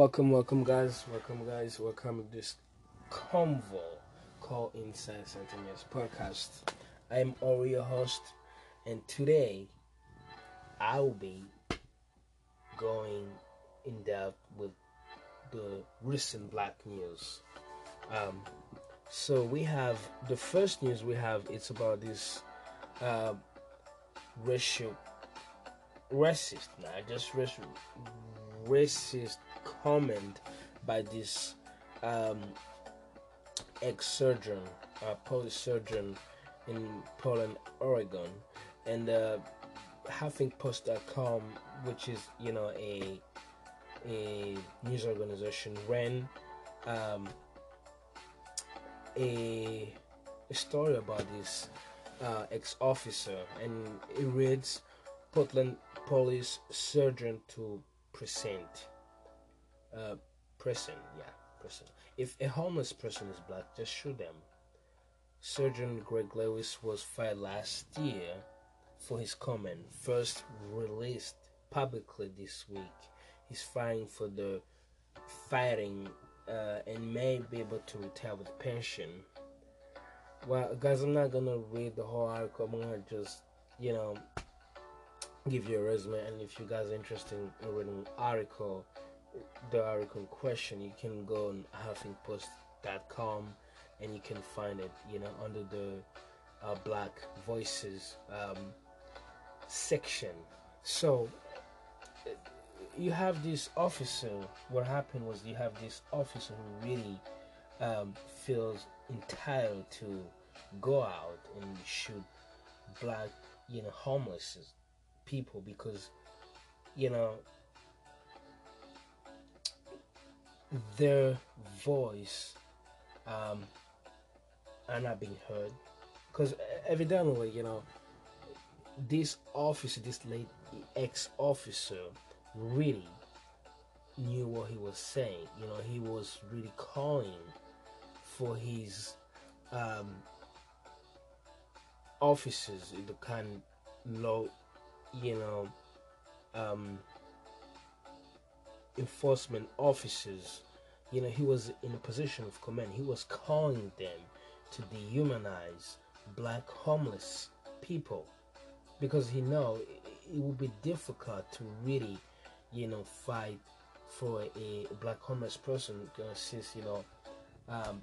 Welcome, welcome, guys. Welcome, guys. Welcome to this convo called Inside Sentinels podcast. I'm Ori, your host, and today I will be going in depth with the recent black news. Um, so we have the first news we have. It's about this uh, racial, racist, not just racial, racist comment by this um, ex-surgeon, uh, police surgeon in Portland, Oregon, and uh, HuffingtonPost.com, which is you know a a news organization, ran um, a, a story about this uh, ex-officer, and it reads, "Portland police surgeon to present." Uh, person, yeah, person. If a homeless person is black, just shoot them. Surgeon Greg Lewis was fired last year for his comment, first released publicly this week. He's fighting for the fighting uh, and may be able to retire with pension. Well, guys, I'm not gonna read the whole article. I'm gonna just, you know, give you a resume. And if you guys are interested in reading article, the article question, you can go on HuffingtonPost.com and you can find it, you know, under the uh, Black Voices um, section. So you have this officer. What happened was you have this officer who really um, feels entitled to go out and shoot black, you know, homeless people because, you know, their voice um, are not being heard. Because evidently you know this officer this late ex-officer really knew what he was saying. You know he was really calling for his um, officers the kind low you know um, enforcement officers, you know, he was in a position of command. He was calling them to dehumanize black homeless people because he know it would be difficult to really, you know, fight for a black homeless person since you know um,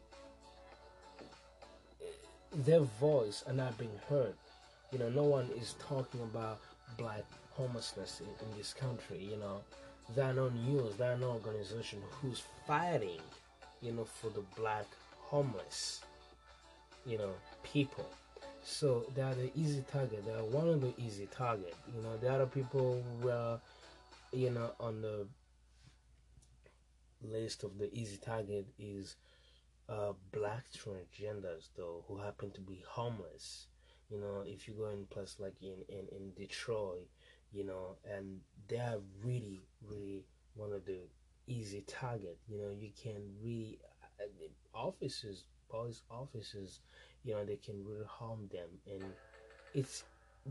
their voice are not being heard. You know, no one is talking about black homelessness in, in this country. You know, there are no organization who's fighting, you know, for the black homeless, you know, people. So they are the easy target. They are one of the easy target. You know, the other people were, you know, on the list of the easy target is uh, black transgenders though who happen to be homeless. You know, if you go in place like in, in, in Detroit, you know, and they are really, really one of the easy target. You know, you can really uh, officers, police officers, you know, they can really harm them, and it's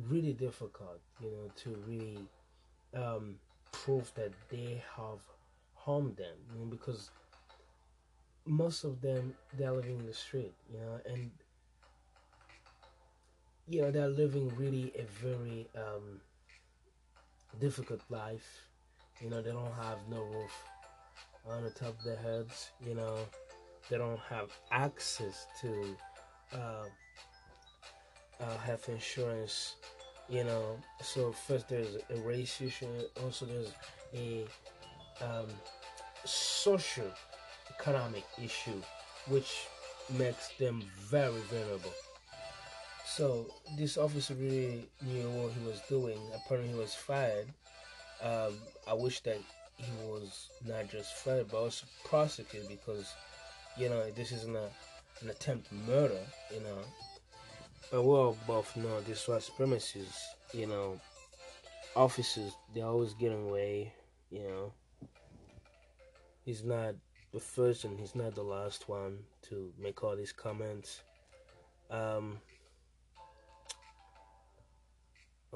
really difficult, you know, to really um, prove that they have harmed them, you know, because most of them they're living in the street, you know, and you know they're living really a very um, difficult life. You know, they don't have no roof on the top of their heads. You know, they don't have access to uh, uh, health insurance. You know, so first there's a race issue. Also, there's a um, social economic issue, which makes them very vulnerable. So this officer really knew what he was doing. Apparently, he was fired. Um, I wish that he was not just fired, but also prosecuted because, you know, this isn't a, an attempt murder. You know, but we all both know this was premises. You know, officers they always getting away. You know, he's not the first and he's not the last one to make all these comments. Um,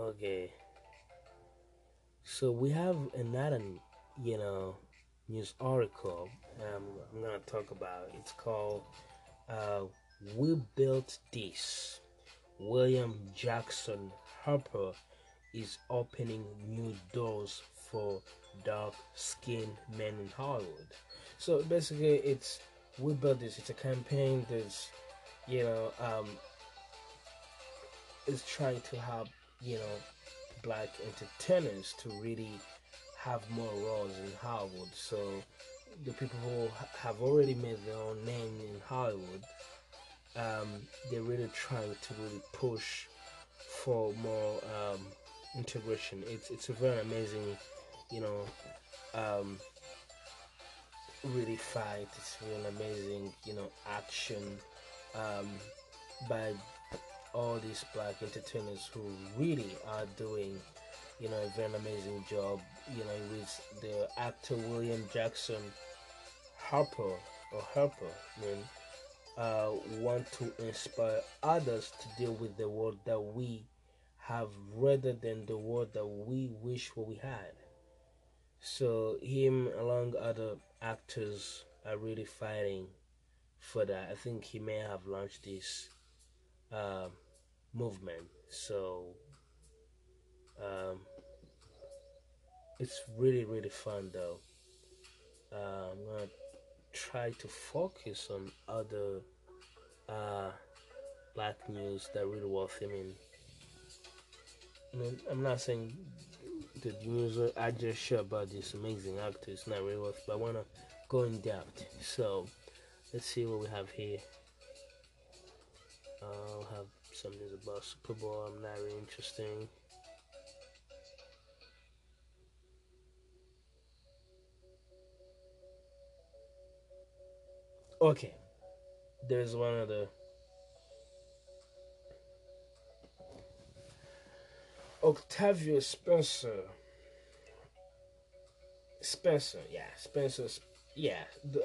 Okay. So we have another, you know, news article um, I'm gonna talk about. It's called uh, "We Built This." William Jackson Harper is opening new doors for dark-skinned men in Hollywood. So basically, it's "We Built This." It's a campaign that's, you know, um, is trying to have you know black entertainers to really have more roles in Hollywood. So the people who have already made their own name in Hollywood, um, they're really trying to really push for more um, integration. It's it's a very amazing, you know, um, really fight. It's really amazing, you know, action um, by all these black entertainers who really are doing you know, a very amazing job, you know, with the actor William Jackson Harper or Harper, I mean, uh, want to inspire others to deal with the world that we have rather than the world that we wish what we had. So him along other actors are really fighting for that. I think he may have launched this uh, movement. So um, it's really really fun though. Uh, I'm gonna try to focus on other uh, black news that really worth I mean, I mean, I'm not saying the news I just share about this amazing actor is not really worth, but I wanna go in depth. So let's see what we have here. I'll have some news about Super Bowl. I'm not really interesting. Okay, there's one other. the Octavia Spencer. Spencer, yeah, Spencer. Yeah,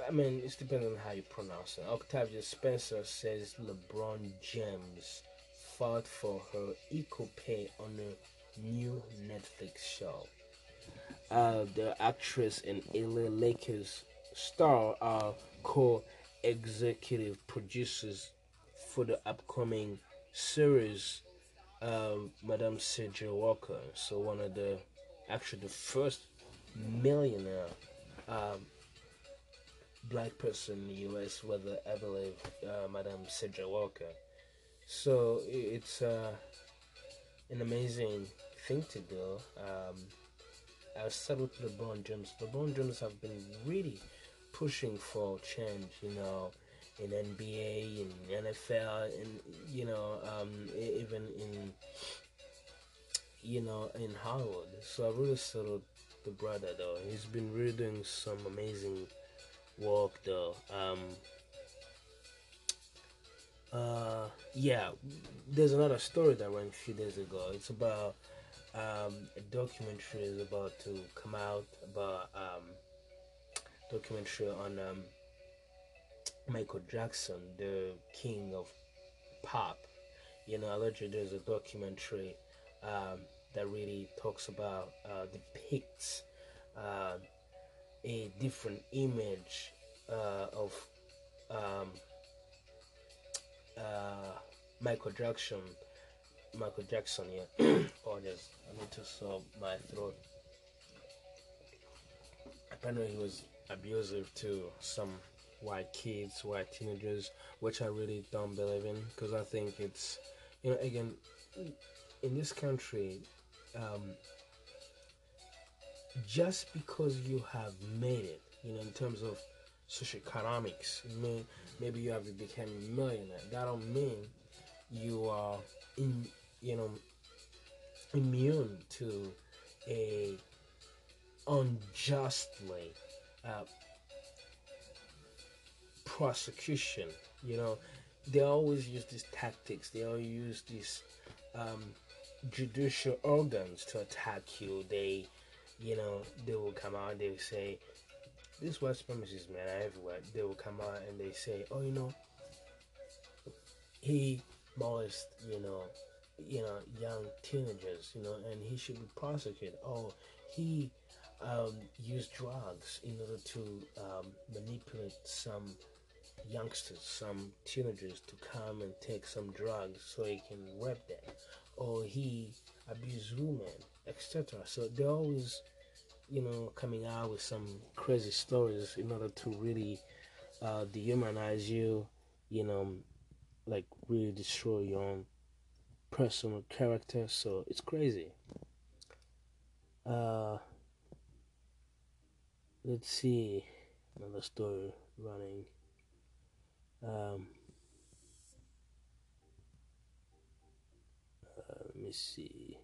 I mean, it's depending on how you pronounce it. Octavia Spencer says LeBron James fought for her equal pay on a new Netflix show. Uh, the actress and LA Lakers star are co executive producers for the upcoming series, um, Madame C.J. Walker. So one of the, actually the first millionaire um, black person in the U.S. Whether I believe uh, Madame C.J. Walker. So it's uh, an amazing thing to do. Um, I'll start with LeBron James. LeBron James have been really pushing for change, you know, in NBA and NFL, and you know, um, even in you know in Hollywood. So I really salute the brother though. He's been really doing some amazing work though. Um, uh, yeah, there's another story that went a few days ago. It's about um, a documentary is about to come out about um, documentary on um, Michael Jackson, the king of pop. You know, allegedly there's a documentary um, that really talks about, uh, depicts uh, a different image uh, of um, uh, Michael Jackson. Michael Jackson, yeah. oh, yes, I need to solve my throat. Apparently, he was abusive to some white kids, white teenagers, which I really don't believe in because I think it's, you know, again, in this country, um, just because you have made it, you know, in terms of socioeconomics, may, maybe you have become a millionaire. That don't mean you are in, you know, immune to a unjustly uh, prosecution. You know, they always use these tactics. They always use these um, judicial organs to attack you. They, you know, they will come out. They will say, "This white supremacists, man, everywhere." They will come out and they say, "Oh, you know, he molested, you know, you know, young teenagers, you know, and he should be prosecuted. Oh, he um, use drugs in order to um, manipulate some youngsters, some teenagers to come and take some drugs so he can rape them, or he abused women, etc. So they're always, you know, coming out with some crazy stories in order to really uh, dehumanize you, you know, like really destroy your own personal character. So it's crazy. Uh, let's see another story running. Um, uh, let me see.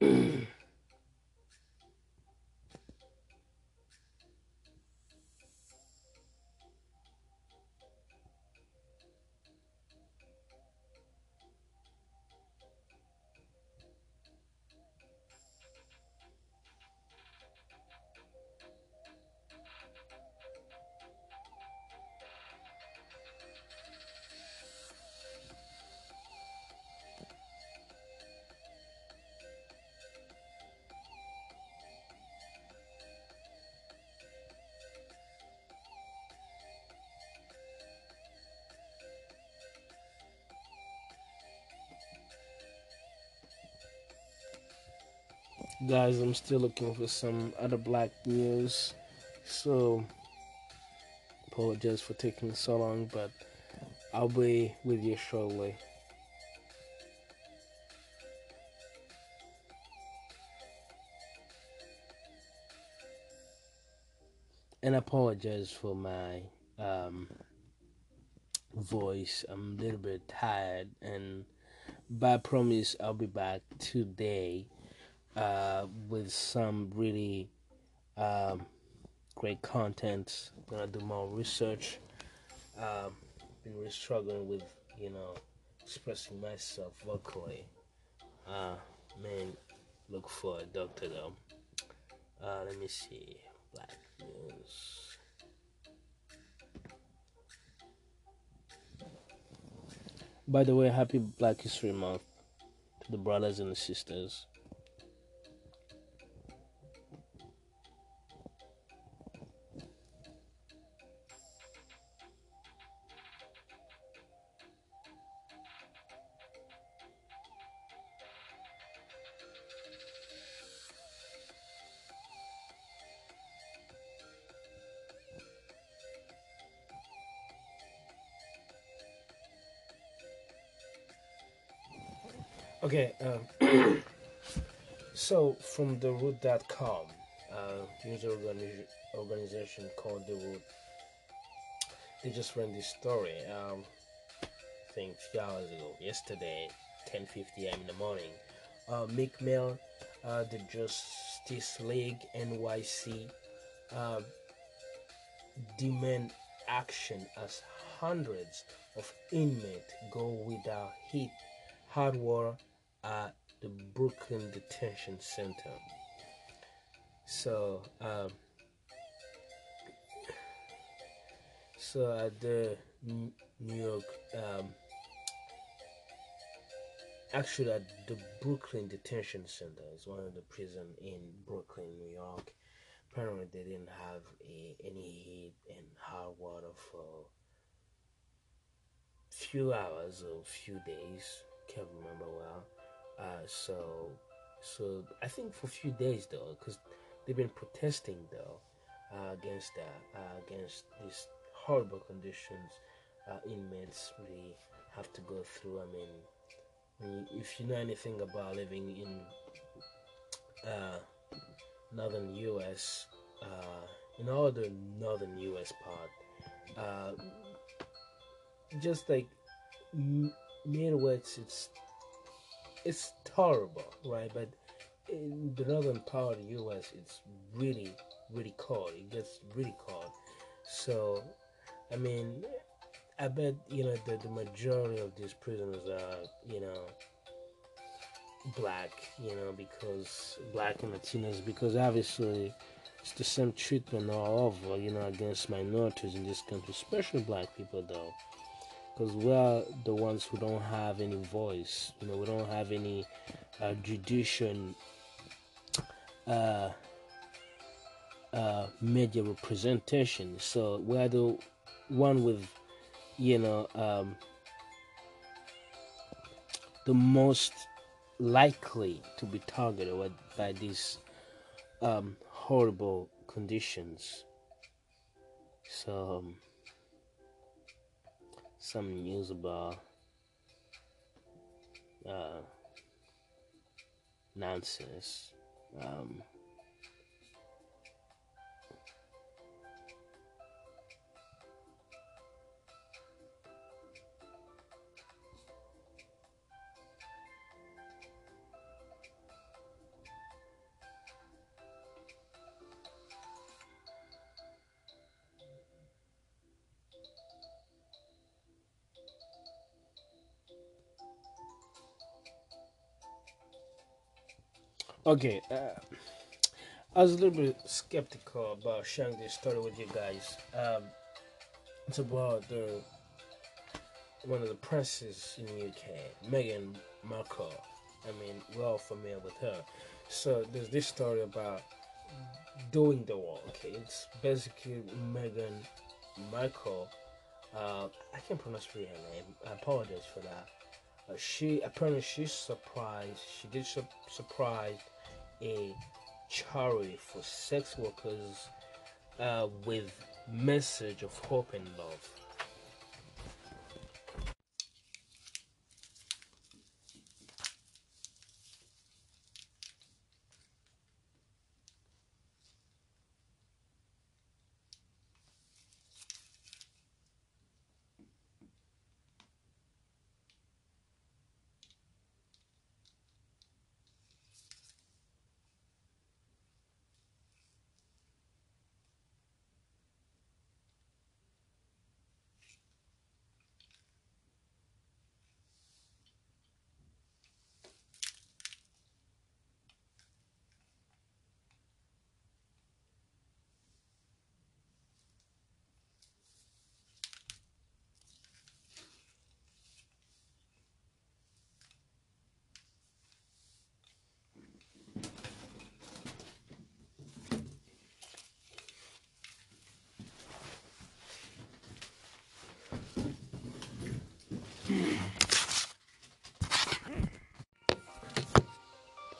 mm guys i'm still looking for some other black news so apologize for taking so long but i'll be with you shortly. And apologize for my um, voice. I'm a little bit tired and by promise i'll be back today uh, with some really um, great content. Gonna do more research. Um, been really struggling with you know expressing myself vocally. Uh, man, look for a doctor though. Uh, let me see. Black news. By the way, happy Black History Month to the brothers and the sisters. Okay, um, so from the root.com, uh, news organi- organization called The Root, they just ran this story, um, I think a few hours ago, yesterday, 10.50 a.m. in the morning. Uh, Meek Mill, uh, the Justice League, NYC, uh, demand action as hundreds of inmates go without heat, water, at the Brooklyn Detention Center. So, um, so at the New York, um, actually at the Brooklyn Detention Center is one of the prison in Brooklyn, New York. Apparently, they didn't have a, any heat and hot water for few hours or few days. Can't remember well. Uh, so, so I think for a few days though, because they've been protesting though uh, against uh, against these horrible conditions uh, inmates really have to go through. I mean, if you know anything about living in uh, northern U.S., uh, in all the northern U.S. part, just like Midwest, it's it's tolerable, right? But in the northern part of the U.S., it's really, really cold. It gets really cold. So, I mean, I bet you know that the majority of these prisoners are, you know, black, you know, because black and Latinos, because obviously it's the same treatment all over, you know, against minorities in this country, especially black people, though, because we're the ones who don't have any voice, you know, we don't have any uh, judicial uh, uh, media representation, so we're the one with, you know, um, the most likely to be targeted by these um, horrible conditions. So, um, some news about uh, nonsense. Um, Okay, uh, I was a little bit skeptical about sharing this story with you guys. Um, it's about the one of the princes in the UK, Meghan Markle. I mean, we're all familiar with her. So there's this story about doing the wall. Okay, it's basically Meghan Markle. Uh, I can't pronounce her name. I apologize for that. Uh, she apparently she's surprised. She did su- surprise a charity for sex workers uh, with message of hope and love.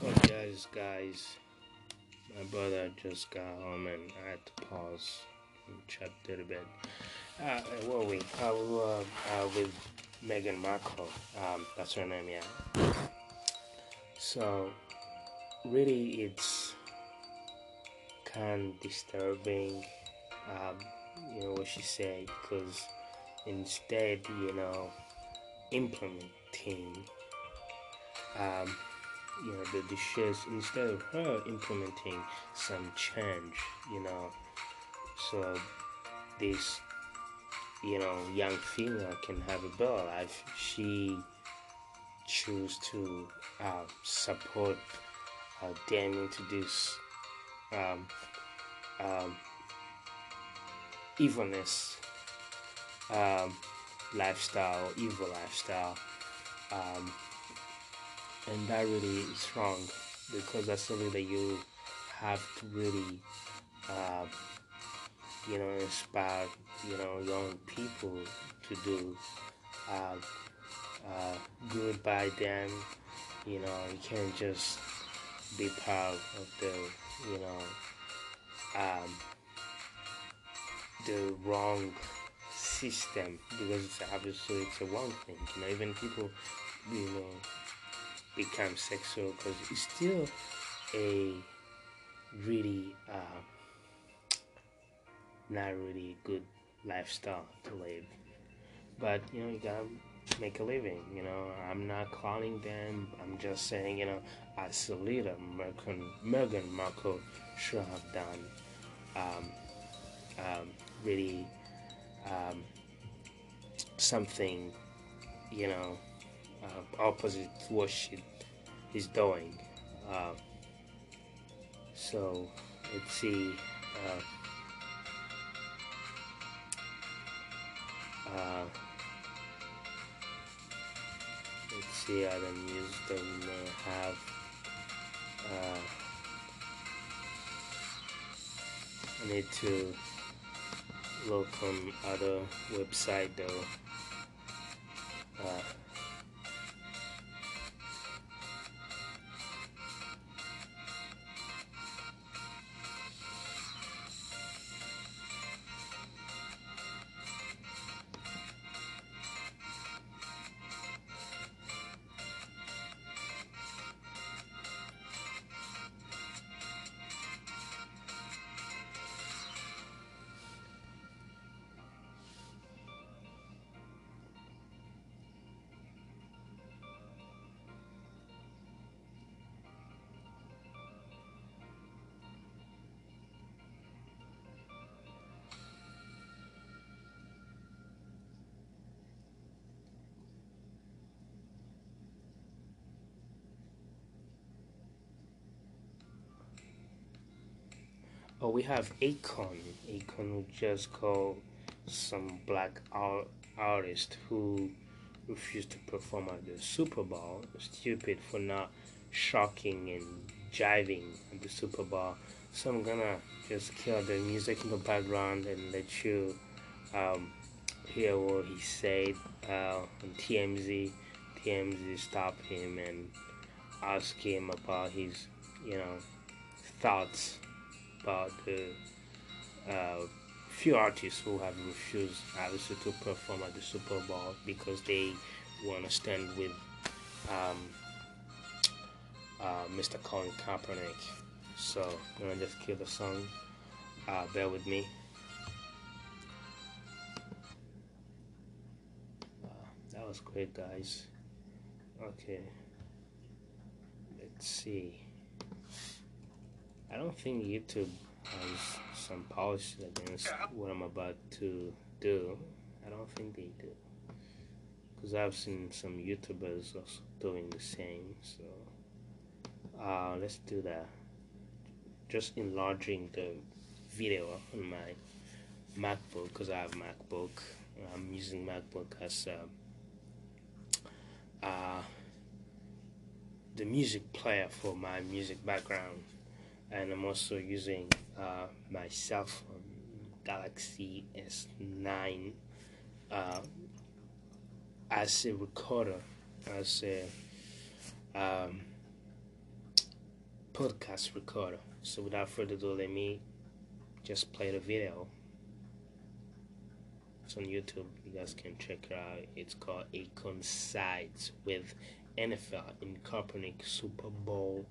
Apologize, guys. My brother just got home and I had to pause and chat a little bit. Uh, where were we? Uh, we were uh, with Meghan Markle. Um, that's her name, yeah. So, really, it's kind of disturbing, um, you know, what she said, because instead, you know, implementing um, you know the dishes instead of her implementing some change you know so this you know young female can have a better life she choose to uh, support uh, them into this um, um, evilness um, lifestyle, evil lifestyle. Um, and that really is wrong because that's something that you have to really, uh, you know, inspire, you know, young people to do uh, uh, good by them. You know, you can't just be part of the, you know, um, the wrong system because it's obviously it's a wrong thing. You know, even people, you know, become sexual because it's still a really uh, not really good lifestyle to live. But you know, you gotta make a living. You know, I'm not calling them. I'm just saying, you know, as a leader, Meghan, Meghan Markle should have done um, um, really um, something, you know, uh, opposite what she is doing. Uh, so let's see. Uh, uh, let's see other news that we may have. Uh, I need to look on other website though. Oh, we have Akon. Akon who just called some black art- artist who refused to perform at the Super Bowl. Stupid for not shocking and jiving at the Super Bowl. So I'm gonna just kill the music in the background and let you um, hear what he said uh, on TMZ. TMZ stopped him and asked him about his, you know, thoughts about the uh, few artists who have refused obviously to perform at the Super Bowl because they want to stand with um, uh, Mr. Colin Kaepernick. So I'm gonna just kill the song. Uh, bear with me. Uh, that was great, guys. Okay. Let's see. I don't think YouTube has some policy against what I'm about to do. I don't think they do. Because I've seen some YouTubers also doing the same. So uh, let's do that. Just enlarging the video on my MacBook because I have MacBook. I'm using MacBook as uh, uh, the music player for my music background and I'm also using uh, my cell phone Galaxy S9 uh, as a recorder, as a um, podcast recorder. So without further ado, let me just play the video. It's on YouTube. You guys can check it out. It's called Akon Sides with NFL in Kaepernick Super Bowl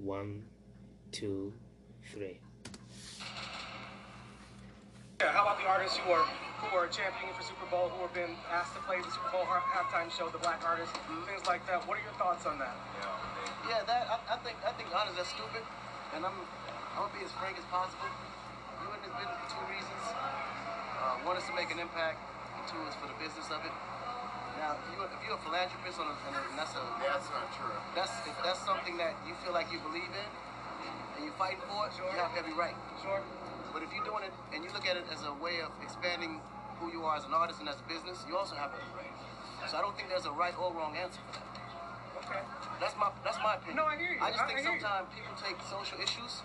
one, two, three. Yeah, how about the artists who are who are championing for Super Bowl, who have been asked to play the Super Bowl halftime show, the black artists, things like that. What are your thoughts on that? Yeah, that I, I think I think honestly that's stupid, and I'm I'm gonna be as frank as possible. Doing this business for two reasons. Uh, one is to make an impact, and two is for the business of it. Now, if you're, if you're a philanthropist on a, and that's a That's not true. that's if that's something that you feel like you believe in and you're fighting for it, Sure. you have every right. Sure. But if you're doing it and you look at it as a way of expanding who you are as an artist and as a business, you also have every right. So I don't think there's a right or wrong answer for that. Okay. That's my that's my opinion. No, I hear you. I just I- think I you. sometimes people take social issues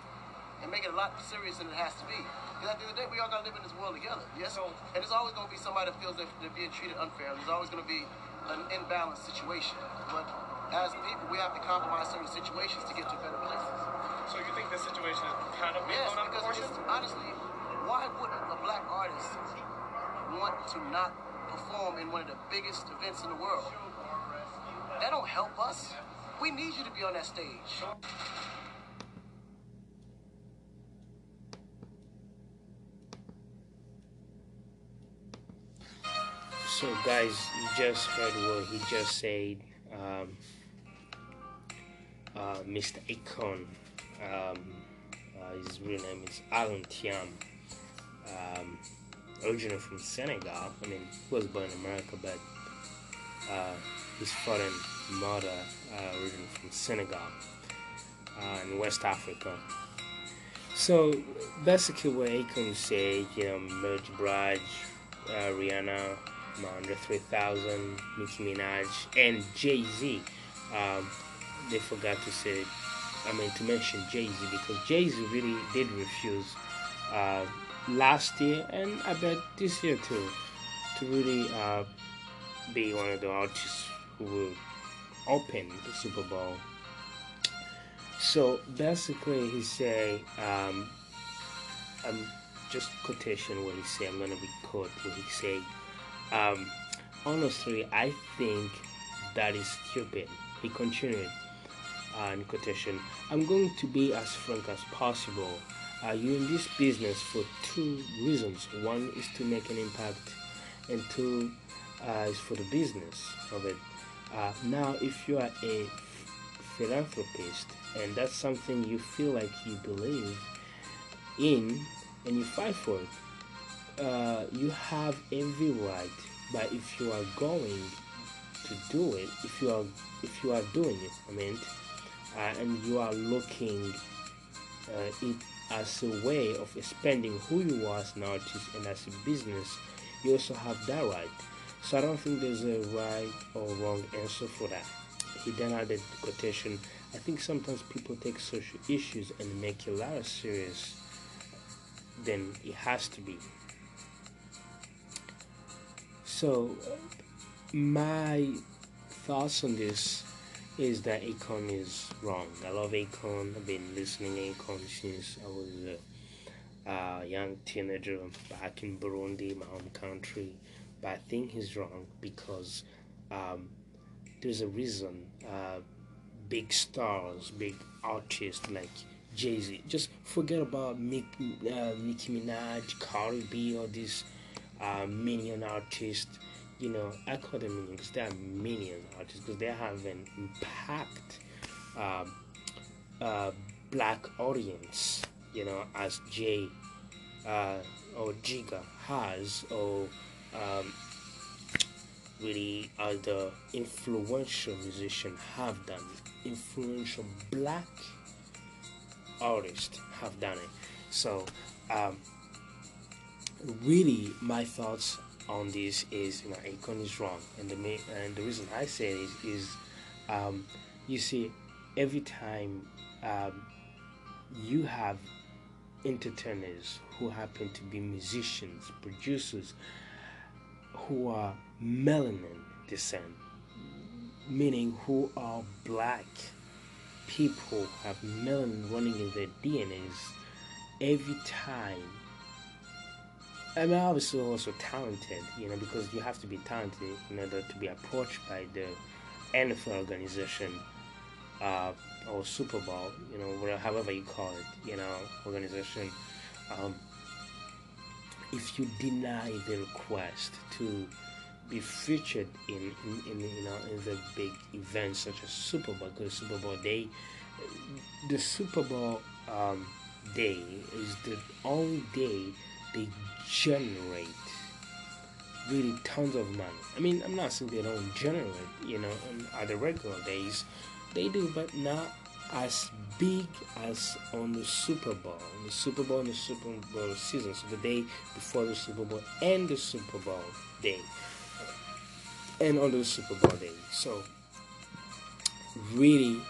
and make it a lot more serious than it has to be. Because at the end of the day, we all gotta live in this world together. Yes. So- and there's always gonna be somebody that feels that they're being treated unfairly. There's always gonna be an imbalanced situation. But as people, we have to compromise certain situations to get to better places. So you think this situation is kind of being Yes, blown because honestly, why wouldn't a black artist want to not perform in one of the biggest events in the world? That don't help us. We need you to be on that stage. So, guys, you just heard what he just said. Um, uh, Mr. Akon, um, uh, his real name is Alan Thiam, um, originally from Senegal. I mean, he was born in America, but uh, his foreign mother, uh, originally from Senegal uh, in West Africa. So basically, what Akon said, you know, Merge Braj, uh, Rihanna, Andre 3000, Nicki Minaj, and Jay Z. Um, they forgot to say, I mean, to mention Jay Z because Jay Z really did refuse uh, last year, and I bet this year too, to really uh, be one of the artists who will open the Super Bowl. So basically, he say, um, um, just quotation what he say. I'm gonna be quote what he say. Um, honestly, I think that is stupid. He continued uh, in quotation. I'm going to be as frank as possible. Uh, you're in this business for two reasons. One is to make an impact, and two uh, is for the business of it. Uh, now, if you are a philanthropist and that's something you feel like you believe in and you fight for it, uh, you have every right. But if you are going to do it, if you are if you are doing it, I mean, uh, and you are looking uh, it as a way of expanding who you are as an artist and as a business, you also have that right. So I don't think there's a right or wrong answer for that. He then added the quotation, I think sometimes people take social issues and make it a lot serious than it has to be. So my thoughts on this is that Akon is wrong. I love Akon. I've been listening to Akon since I was a, a young teenager back in Burundi, my home country. But I think he's wrong because um, there's a reason uh, big stars, big artists like Jay Z, just forget about Mick, uh, Nicki Minaj, Cardi B, or these uh, minion artists you know, I call them minions because they are minion artists because they have an impact uh, uh, black audience, you know, as Jay uh, or Giga has, or um, really other influential musicians have done. Influential black artists have done it. So, um, really, my thoughts on this is you know Akon is wrong, and the main, and the reason I say it is is um, you see every time um, you have entertainers who happen to be musicians, producers who are melanin descent, meaning who are black people have melanin running in their DNAs every time I mean, obviously also talented, you know, because you have to be talented in order to be approached by the NFL organization uh, or Super Bowl, you know, whatever, however you call it, you know, organization. Um, if you deny the request to be featured in, in, in, you know in the big events such as Super Bowl, because Super Bowl day, the Super Bowl um, day is the only day they generate really tons of money. I mean, I'm not saying they don't generate, you know, on other regular days. They do, but not as big as on the Super Bowl. The Super Bowl and the Super Bowl season, so the day before the Super Bowl and the Super Bowl day. And on the Super Bowl day. So, really,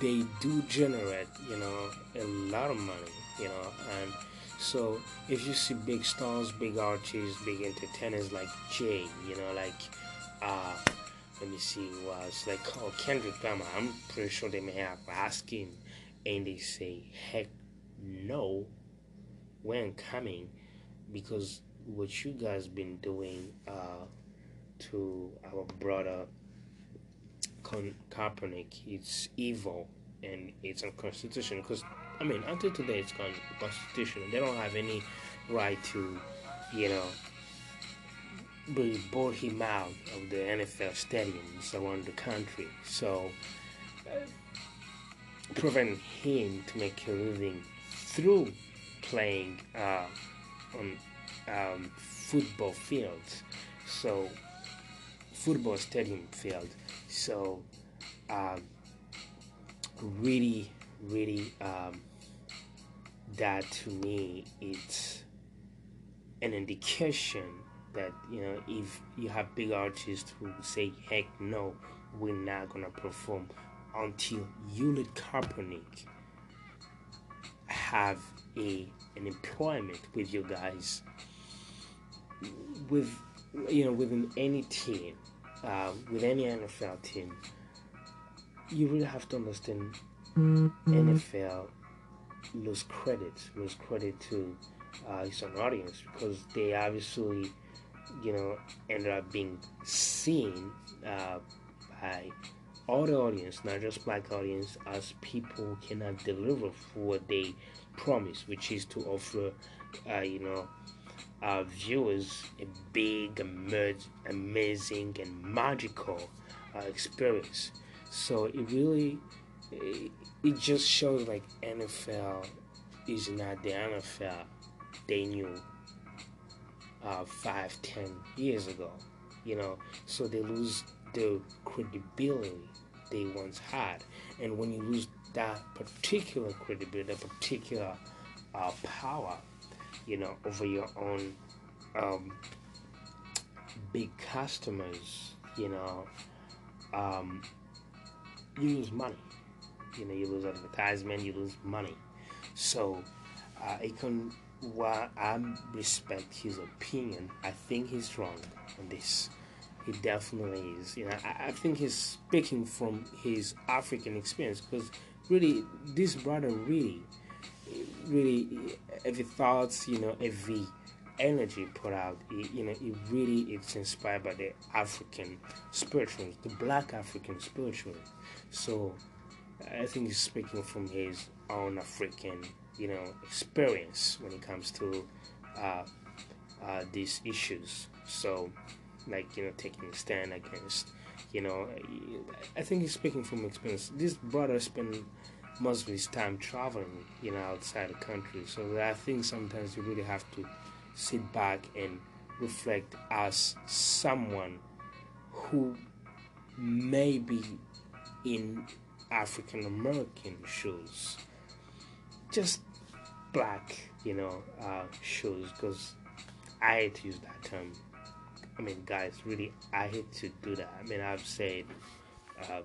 they do generate, you know, a lot of money, you know, and so if you see big stars, big artists, big entertainers like Jay, you know, like uh let me see was like oh Kendrick Lamar, I'm pretty sure they may have asked him, and they say heck no when coming because what you guys been doing uh to our brother Con- Kaepernick it's evil and it's unconstitutional because I mean, until today, it's constitutional. They don't have any right to, you know, really board him out of the NFL stadiums around the country. So, uh, prevent him to make a living through playing uh, on um, football fields. So, football stadium field. So, um, really, really, um, that to me, it's an indication that you know if you have big artists who say, "Heck no, we're not gonna perform," until Hewlett Kaepernick have a an employment with you guys with you know within any team uh, with any NFL team you really have to understand NFL lose credit lose credit to uh, its own audience because they obviously you know ended up being seen uh, by all the audience, not just black audience, as people cannot deliver for what they promise, which is to offer, uh, you know, our viewers a big, amazing, and magical uh, experience. So it really, it, just shows like NFL is not the NFL they knew uh, five, ten years ago. You know, so they lose the credibility they once had. And when you lose that particular credibility, that particular uh, power, you know, over your own um, big customers, you know, um, you lose money. You know, you lose advertisement, you lose money. So, uh, it can. While I respect his opinion, I think he's wrong on this. He definitely is. You know, I, I think he's speaking from his African experience because really, this brother really, really, every thoughts, you know, every energy put out, it, you know, it really it's inspired by the African spirituals, the Black African spirituals. So, I think he's speaking from his own African, you know, experience when it comes to uh, uh, these issues. So like you know taking a stand against you know i think he's speaking from experience this brother spent most of his time traveling you know outside the country so i think sometimes you really have to sit back and reflect as someone who may be in african american shoes just black you know uh, shoes because i hate to use that term I mean, guys, really, I hate to do that. I mean, I've said um,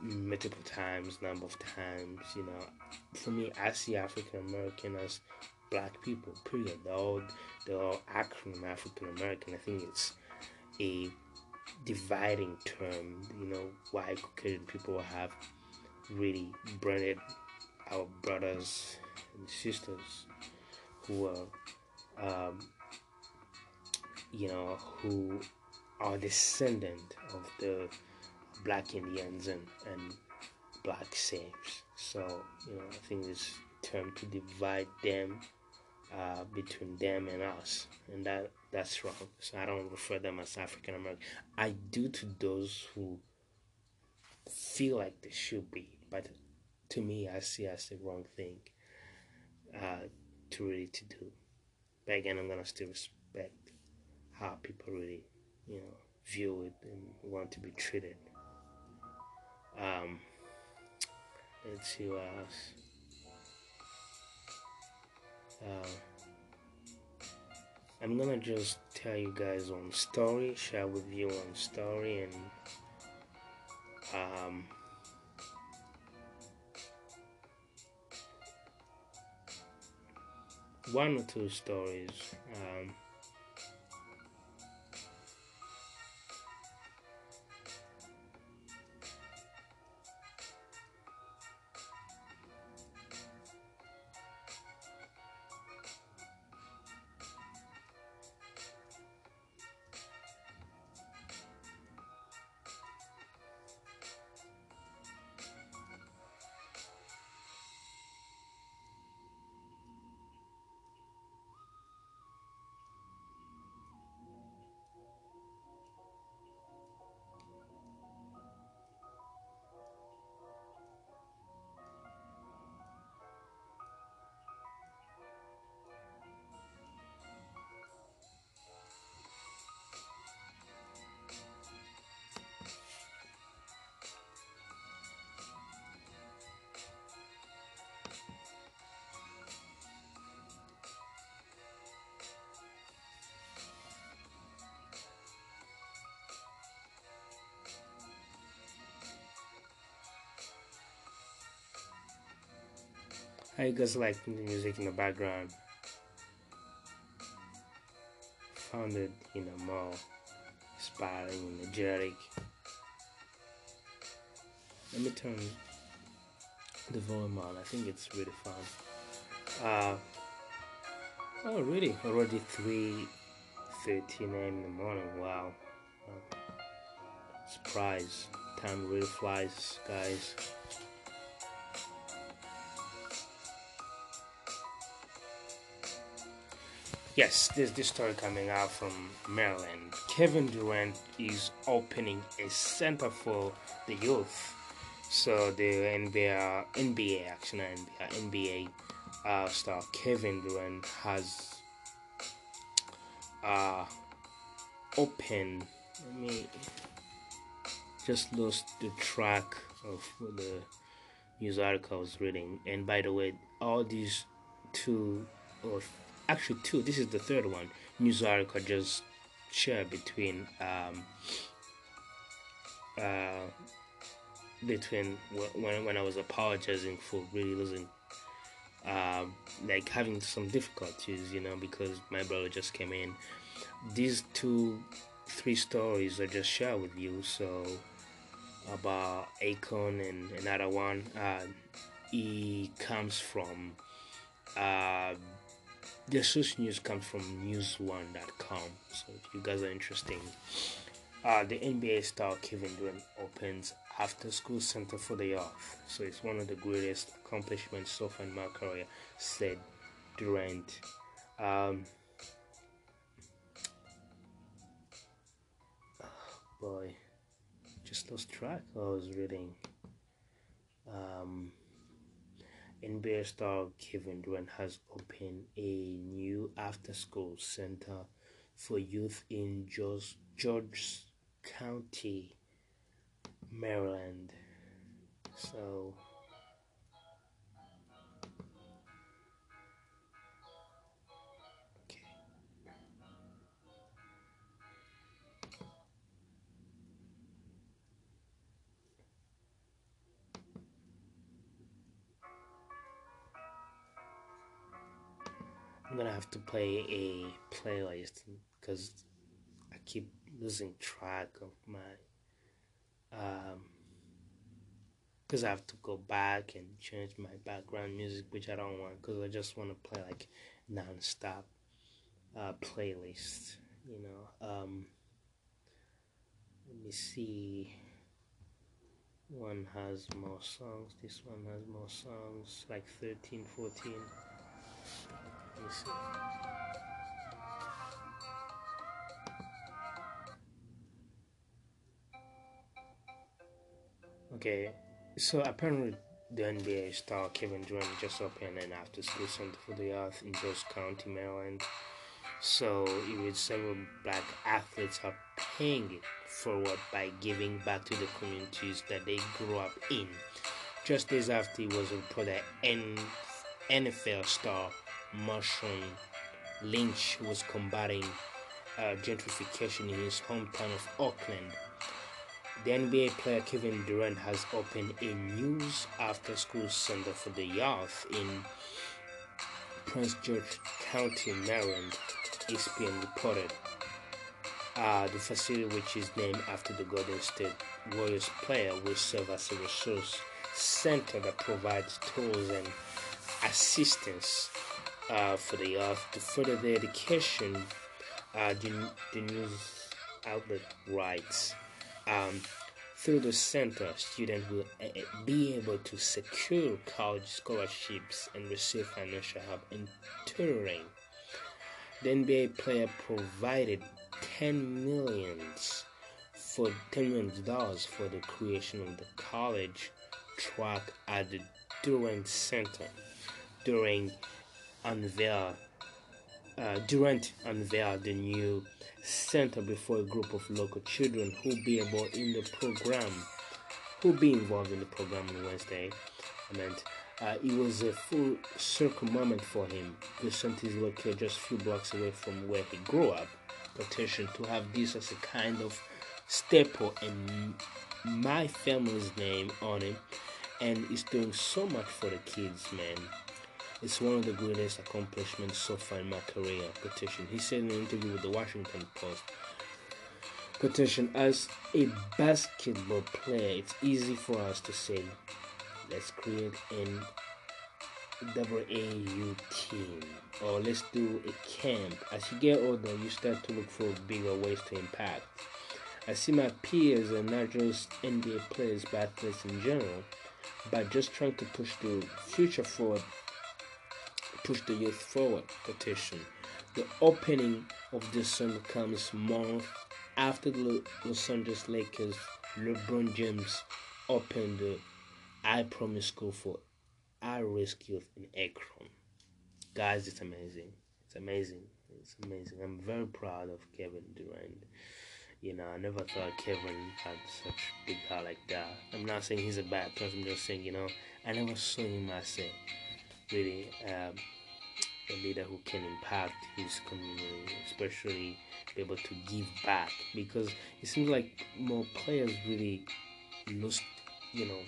multiple times, number of times, you know, for me, I see African American as black people, period. They're all, they're all acronym African American. I think it's a dividing term, you know, why Caucasian people have really branded our brothers and sisters who are um, you know, who are descendant of the black Indians and, and black slaves. So, you know, I think it's term to divide them uh, between them and us, and that that's wrong. So I don't refer them as African American. I do to those who feel like they should be, but to me, I see as the wrong thing uh, to really to do. But again, I'm gonna still respect how people really, you know, view it and want to be treated. Um, let's see what else. Uh, I'm gonna just tell you guys on story, share with you on story, and um, one or two stories. Um, How you guys like the music in the background? Found it, you know, more inspiring, energetic. Let me turn the volume on. I think it's really fun. Uh, oh, really? Already 3 13 a.m. in the morning. Wow. Uh, surprise. Time really flies, guys. Yes, there's this story coming out from Maryland. Kevin Durant is opening a center for the youth. So the NBA, NBA NBA, NBA uh, star Kevin Durant has uh, opened. Let me just lost the track of the news article I was reading. And by the way, all these two or actually two. This is the third one. News article just shared between um, uh, between when when I was apologizing for really losing. Um, like having some difficulties, you know, because my brother just came in. These two, three stories I just share with you. So about Akon and another one, uh, he comes from uh, the source news comes from newsone.com. So if you guys are interested, uh, the NBA star Kevin Durant opens after school center for the youth. So it's one of the greatest accomplishments so far in my career, said Durant. Um, oh boy, just lost track. I was reading. Um, NBA star Kevin Durant has opened a new after school center for youth in George, George County, Maryland. So, gonna have to play a playlist because I keep losing track of my um because I have to go back and change my background music, which I don't want because I just want to play like non-stop uh, playlist. You know, um, let me see. One has more songs. This one has more songs, like 13, 14. Okay, so apparently the NBA star Kevin Durant just opened an after school center for the youth in George County, Maryland. So even several black athletes are paying forward by giving back to the communities that they grew up in. Just days after it was reported NFL star Marshawn Lynch was combating uh, gentrification in his hometown of Oakland. The NBA player Kevin Durant has opened a news after school center for the youth in Prince George County, Maryland, ESPN reported. Uh, the facility, which is named after the Golden State Warriors player, will serve as a resource center that provides tools and assistance uh, for the youth to further their education. Uh, the, the news outlet writes um, through the center, students will uh, be able to secure college scholarships and receive financial help in tutoring. The NBA player provided 10 millions for 10 million dollars for the creation of the college track at the Durant Center during unveil uh, Durant unveiled the new center before a group of local children who'll be able in the program, who'll be involved in the program on Wednesday. I meant uh, it was a full circle moment for him. The center is located just a few blocks away from where he grew up. Petition to have this as a kind of staple in my family's name on it, and it's doing so much for the kids, man It's one of the greatest accomplishments so far in my career. Petition. He said in an interview with the Washington Post. Petition, As a basketball player, it's easy for us to say, let's create an AAU team or let's do a camp. As you get older, you start to look for bigger ways to impact. I see my peers and not just NBA players, but athletes in general, by just trying to push the future forward, push the youth forward. Petition. The opening of the sun comes month after the Los Angeles Lakers, LeBron James opened the I Promise School for I Risk Youth in Akron. Guys, it's amazing. It's amazing. It's amazing. I'm very proud of Kevin Durant. You know, I never thought Kevin had such big heart like that. I'm not saying he's a bad person. I'm just saying, you know, I never saw him as a really um, a leader who can impact his community, especially be able to give back. Because it seems like more players really lost, you know,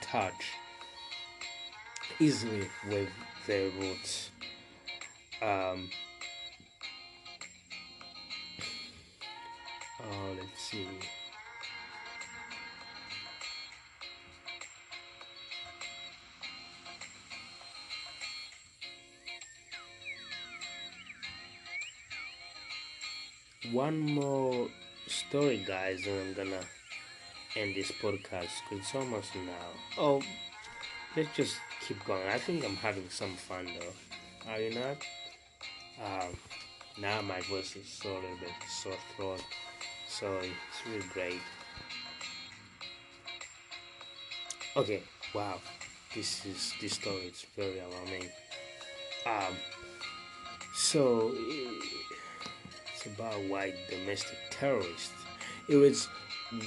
touch easily with their roots. Um, oh, let's see. One more story, guys, and I'm gonna end this podcast because it's almost now. Oh, let's just keep going. I think I'm having some fun though. Are you not? Um, now my voice is so a little bit sore throat, so it's really great. Okay, wow, this is this story is very alarming. Um, so about white domestic terrorists. It was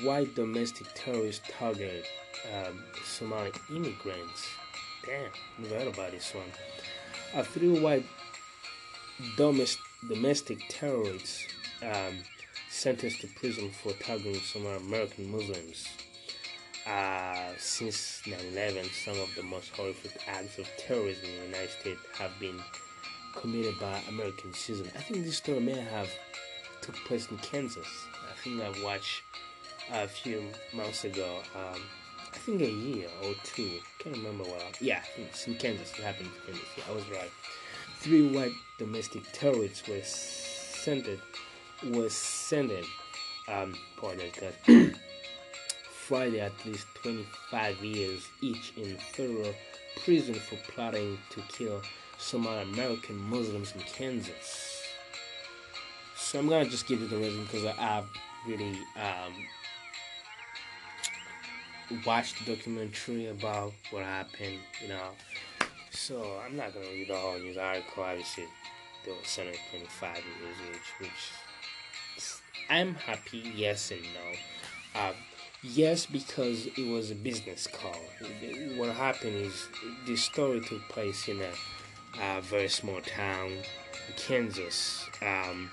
white domestic terrorists targeted um, Somali immigrants. Damn, never heard about this one. Uh, three white domestic, domestic terrorists um, sentenced to prison for targeting Somali American Muslims. Uh, since 9/11, some of the most horrific acts of terrorism in the United States have been committed by American citizens. I think this story may have took place in Kansas. I think I watched a few months ago. Um, I think a year or two. Can't remember well. Yeah, it's in Kansas. It happened in Kansas. Yeah, I was right. Three white domestic terrorists were sentenced. Was sentenced. Um, pardon God. Friday, at least 25 years each in federal prison for plotting to kill Somali American Muslims in Kansas. So I'm gonna just give you the reason because I have really um, watched the documentary about what happened, you know. So I'm not gonna read the whole news article. Obviously, they were sentenced 25 years each, which I'm happy. Yes and no. Uh, yes, because it was a business call. What happened is this story took place in a, a very small town, in Kansas. Um,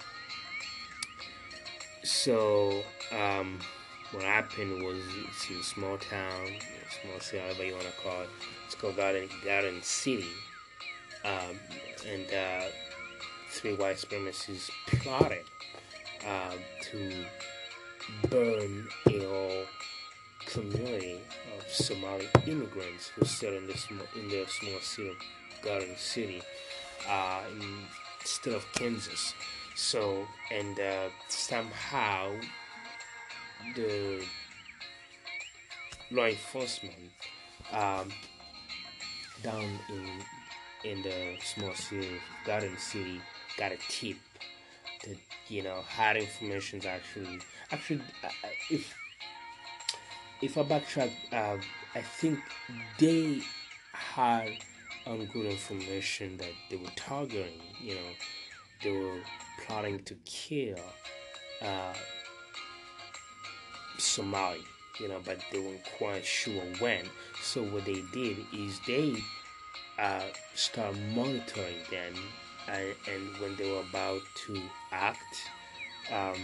so um, what happened was it's in a small town, small city, however you want to call it. It's called Garden Garden City, um, and uh, three white supremacists plotted uh, to burn a whole community of Somali immigrants who settled in the small in the small city Garden City, uh, instead of Kansas. So and uh, somehow the law enforcement um, down in in the small city Garden City got a tip that you know had information actually actually uh, if if I backtrack uh, I think they had um, good information that they were targeting you know they were plotting to kill uh, Somali, you know, but they weren't quite sure when. So what they did is they uh, start monitoring them, and, and, when they were about to act, um,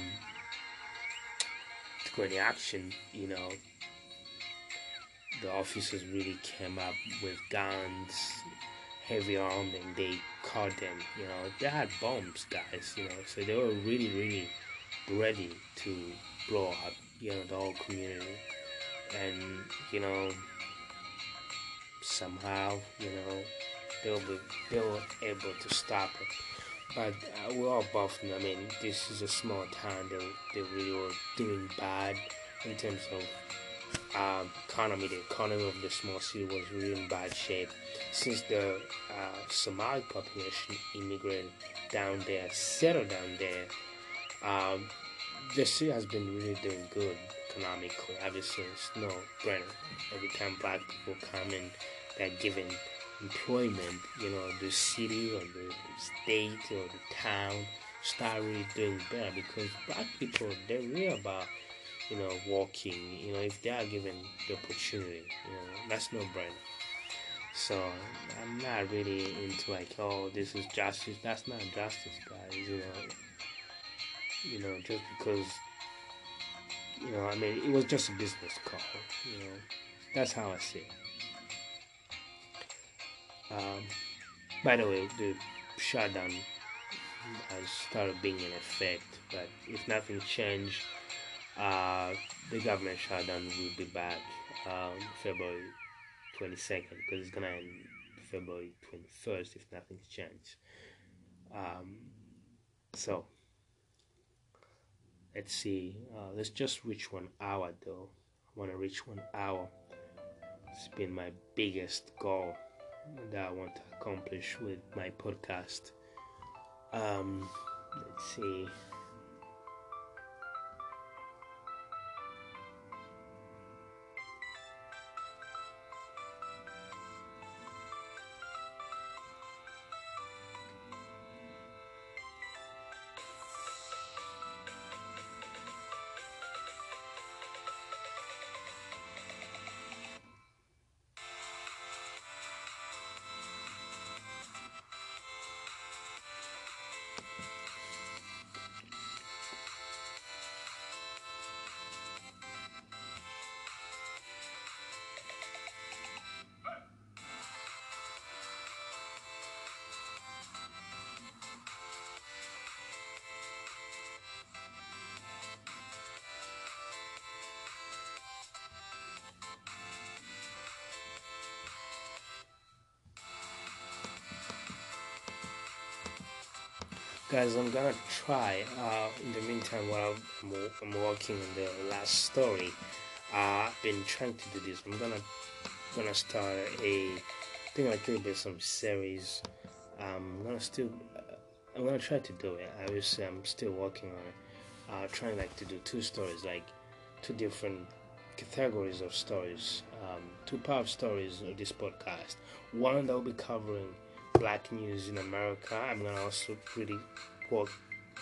to go into action, you know, the officers really came up with guns, heavy armed and they caught them. You know, they had bombs, guys. You know, so they were really, really ready to blow up. You know, the whole community, and you know, somehow, you know, they were they were able to stop it. But uh, we all both. I mean, this is a small town. They they really were doing bad in terms of uh, economy, the economy of the small city was really in bad shape since the uh, Somali population immigrated down there, settled down there. Um, the city has been really doing good economically ever since no brainer. Every time black people come in, they're given employment. You know, the city or the state or the town start really doing better because black people they're real about you know, walking, you know, if they are given the opportunity, you know, that's no brainer. So I'm not really into like, oh, this is justice. That's not justice, guys. You know, you know, just because, you know, I mean, it was just a business call. You know, that's how I see it. Um, by the way, the shutdown has started being in effect, but if nothing changed uh, the government shutdown will be back um, February 22nd because it's gonna end February 21st if nothing's changed. Um, so let's see. Uh, let's just reach one hour though. I want to reach one hour. It's been my biggest goal that I want to accomplish with my podcast. Um, let's see. Guys i'm gonna try uh, in the meantime while I'm, working on the last story uh, i've been trying to do this. I'm gonna gonna start a I think like it'll be some series. Um, i'm gonna still uh, i'm gonna try to do it. Obviously i'm still working on it. Uh, trying like to do two stories like two different categories of stories um, two part stories of this podcast. One that will be covering black news in America. I'm gonna also really work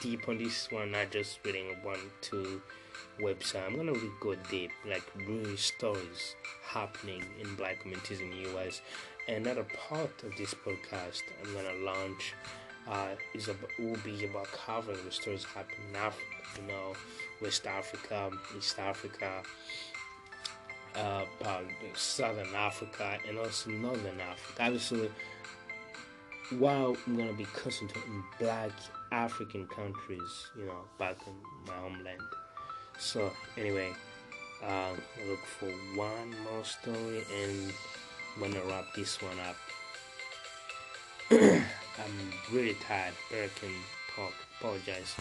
deep on this one, not just reading one, two website. I'm gonna really go deep, like real stories happening in black communities in the US. Another part of this podcast I'm gonna launch uh, is about, will be about covering the stories happening in Africa, you know, West Africa, East Africa, uh, Southern Africa, and also Northern Africa. Obviously, while I'm gonna be concentrating in black African countries, you know, back in my homeland. So anyway, uh, look for one more story and I'm gonna wrap this one up. I'm really tired, but I can talk. Apologize.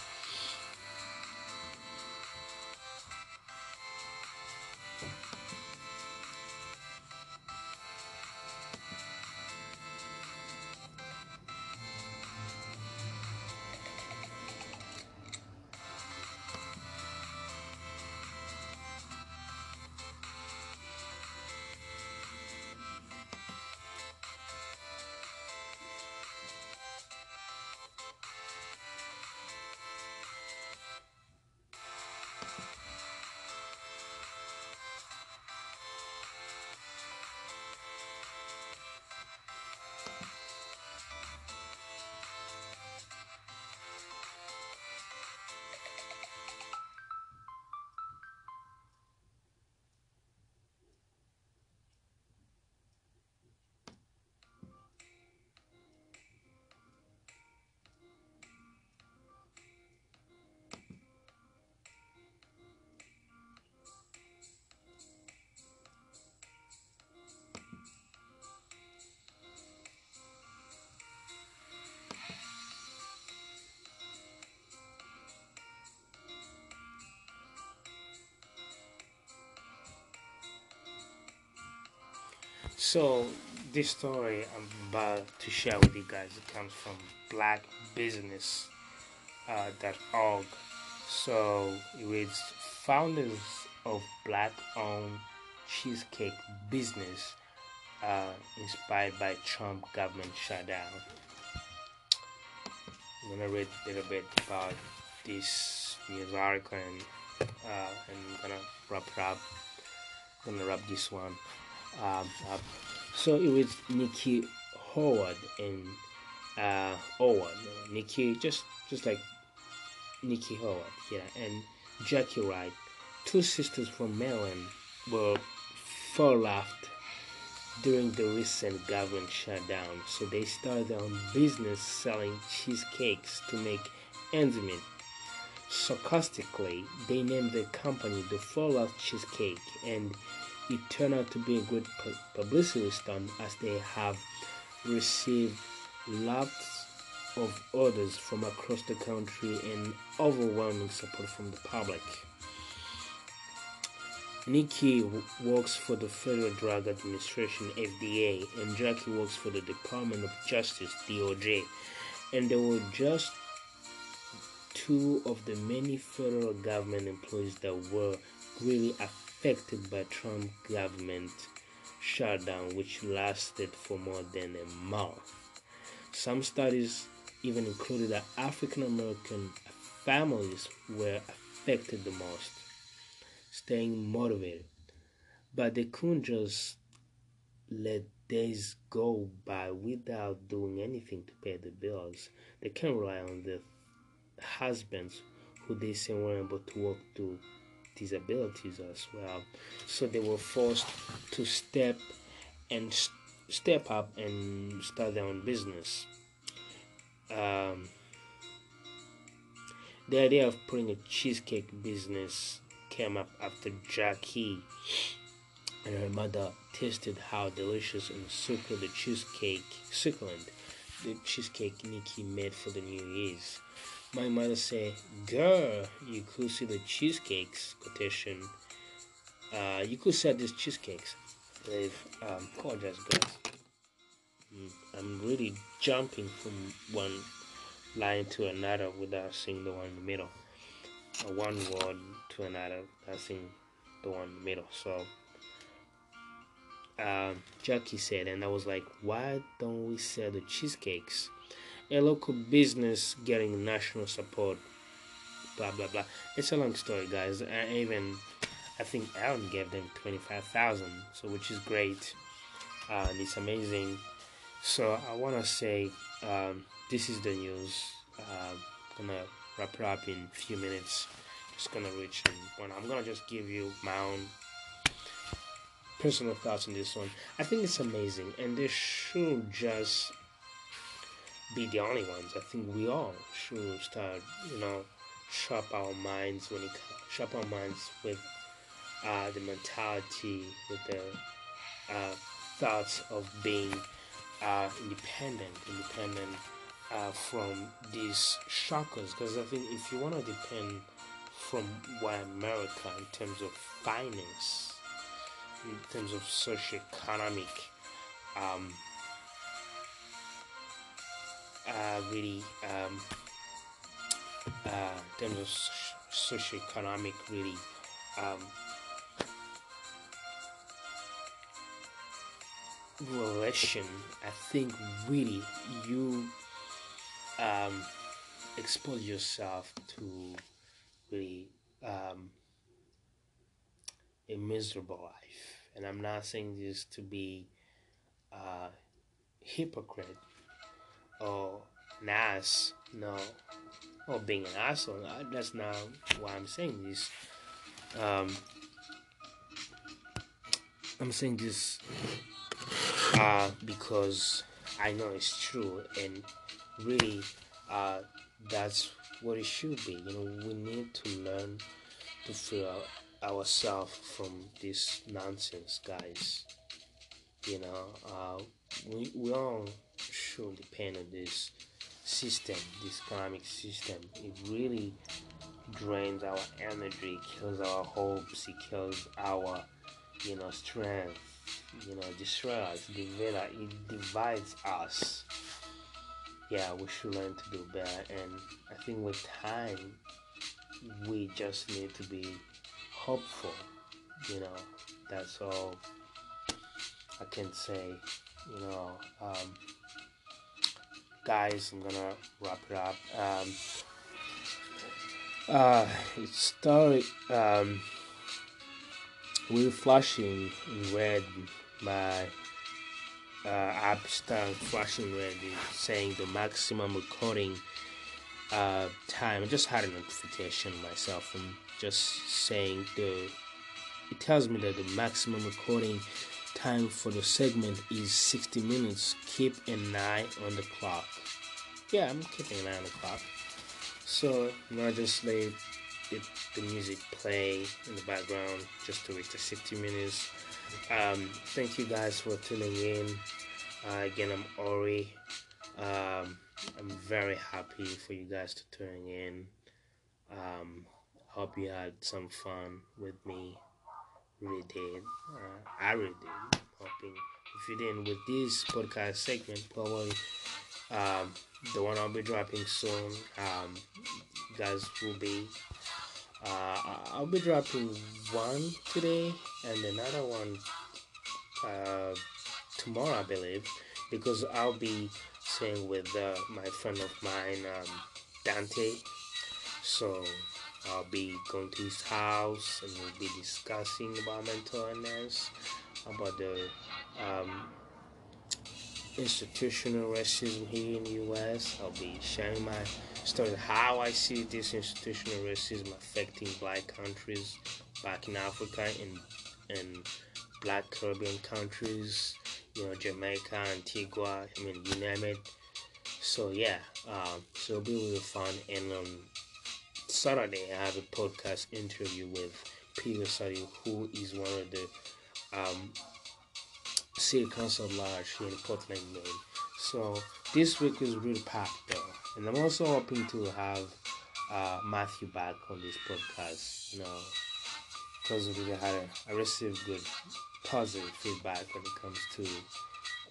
So this story I'm about to share with you guys it comes from blackbusiness.org. Uh, so it reads founders of black-owned cheesecake business uh, inspired by Trump government shutdown. I'm gonna read a little bit about this news article and, uh, and I'm gonna wrap it up. I'm gonna wrap this one um, up. So it was Nikki Howard and uh, Howard, Nikki, just just like Nikki Howard, yeah, and Jackie Wright, two sisters from Maryland, were furloughed during the recent government shutdown, so they started their own business selling cheesecakes to make ends meet. Sarcastically, they named the company the Furlough Cheesecake, and it turned out to be a good publicity stunt um, as they have received lots of orders from across the country and overwhelming support from the public. Nikki works for the Federal Drug Administration FDA and Jackie works for the Department of Justice DOJ and they were just two of the many federal government employees that were really affected by Trump government shutdown which lasted for more than a month. Some studies even included that African American families were affected the most staying motivated. But they couldn't just let days go by without doing anything to pay the bills. They can't rely on their husbands who they say were able to work through disabilities as well. So they were forced to step and st- step up and start their own business. Um, the idea of putting a cheesecake business came up after Jackie and her mother tasted how delicious and succulent the cheesecake, succulent the cheesecake Nikki made for the New Year's. My mother said, "Girl, you could see the cheesecakes." Quotation. Uh, you could sell these cheesecakes. They've um, apologize, guys. Mm, I'm really jumping from one line to another without seeing the one in the middle a one word to another. That's in the one in the middle. So um, Jackie said, and I was like, why don't we sell the cheesecakes? A local business getting national support, blah blah blah. It's a long story, guys. Even I think Aaron gave them twenty five thousand, so which is great. Uh, and it's amazing. So I want to say um, this is the news. Uh, gonna wrap it up in a few minutes. Just gonna reach one. I'm gonna just give you my own personal thoughts on this one. I think it's amazing, and this should just be the only ones. I think we all should start, you know, sharp our minds when it sharp our minds with uh, the mentality, with the uh, thoughts of being uh, independent, independent uh, from these shockers. Because I think if you want to depend from why America, in terms of finance, in terms of socio-economic, um, uh, really, um, uh, in terms of socio-economic, really, um, relation, I think really you um, expose yourself to really um, a miserable life. And I'm not saying this to be a hypocrite or an ass, no, or being an asshole. That's not why I'm saying this. Um, I'm saying this uh, because I know it's true and really uh, that's what it should be. You know, we need to learn to free ourselves from this nonsense, guys. You know, uh, we, we all should depend on this system, this economic system. It really drains our energy, kills our hopes, it kills our, you know, strength. you know, destroy us, divide, it divides us. Yeah, we should learn to do better, and I think with time, we just need to be hopeful. You know, that's all I can say. You know, um, guys, I'm gonna wrap it up. Um, uh, it started. Um, we're flashing in red. My uh, app started flashing red, saying the maximum recording uh, time. I just had a notification myself and just saying the. It tells me that the maximum recording time for the segment is 60 minutes. Keep an eye on the clock. Yeah, I'm keeping an eye on the clock. So now just let the music play in the background just to reach the 60 minutes. Um, thank you guys for tuning in. Uh, again, I'm Ori. Um, I'm very happy for you guys to tuning in. Um, hope you had some fun with me. Did. Uh, I really did. Hoping if you didn't with this podcast segment, probably um, the one I'll be dropping soon. Um, guys will be. Uh, I'll be dropping one today and another one uh, tomorrow, I believe, because I'll be staying with uh, my friend of mine, um, Dante. So I'll be going to his house and we'll be discussing about mental illness, about the um, institutional racism here in the US. I'll be sharing my story, how I see this institutional racism affecting black countries back in Africa and, and black Caribbean countries, you know, Jamaica, Antigua, I mean, you name it. So, yeah, um, so it'll be really fun. And on Saturday, I have a podcast interview with Peter Sadi, who is one of the um, city council large here in Portland, Maine. So this week is really packed though, and I'm also hoping to have uh, Matthew back on this podcast. You know, because we had a, I received good positive feedback when it comes to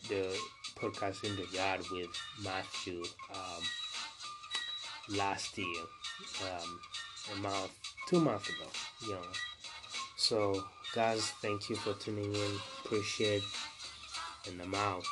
the podcast in the yard with Matthew um, last year, um, a month, two months ago. You know, so guys, thank you for tuning in. Appreciate and I'm out.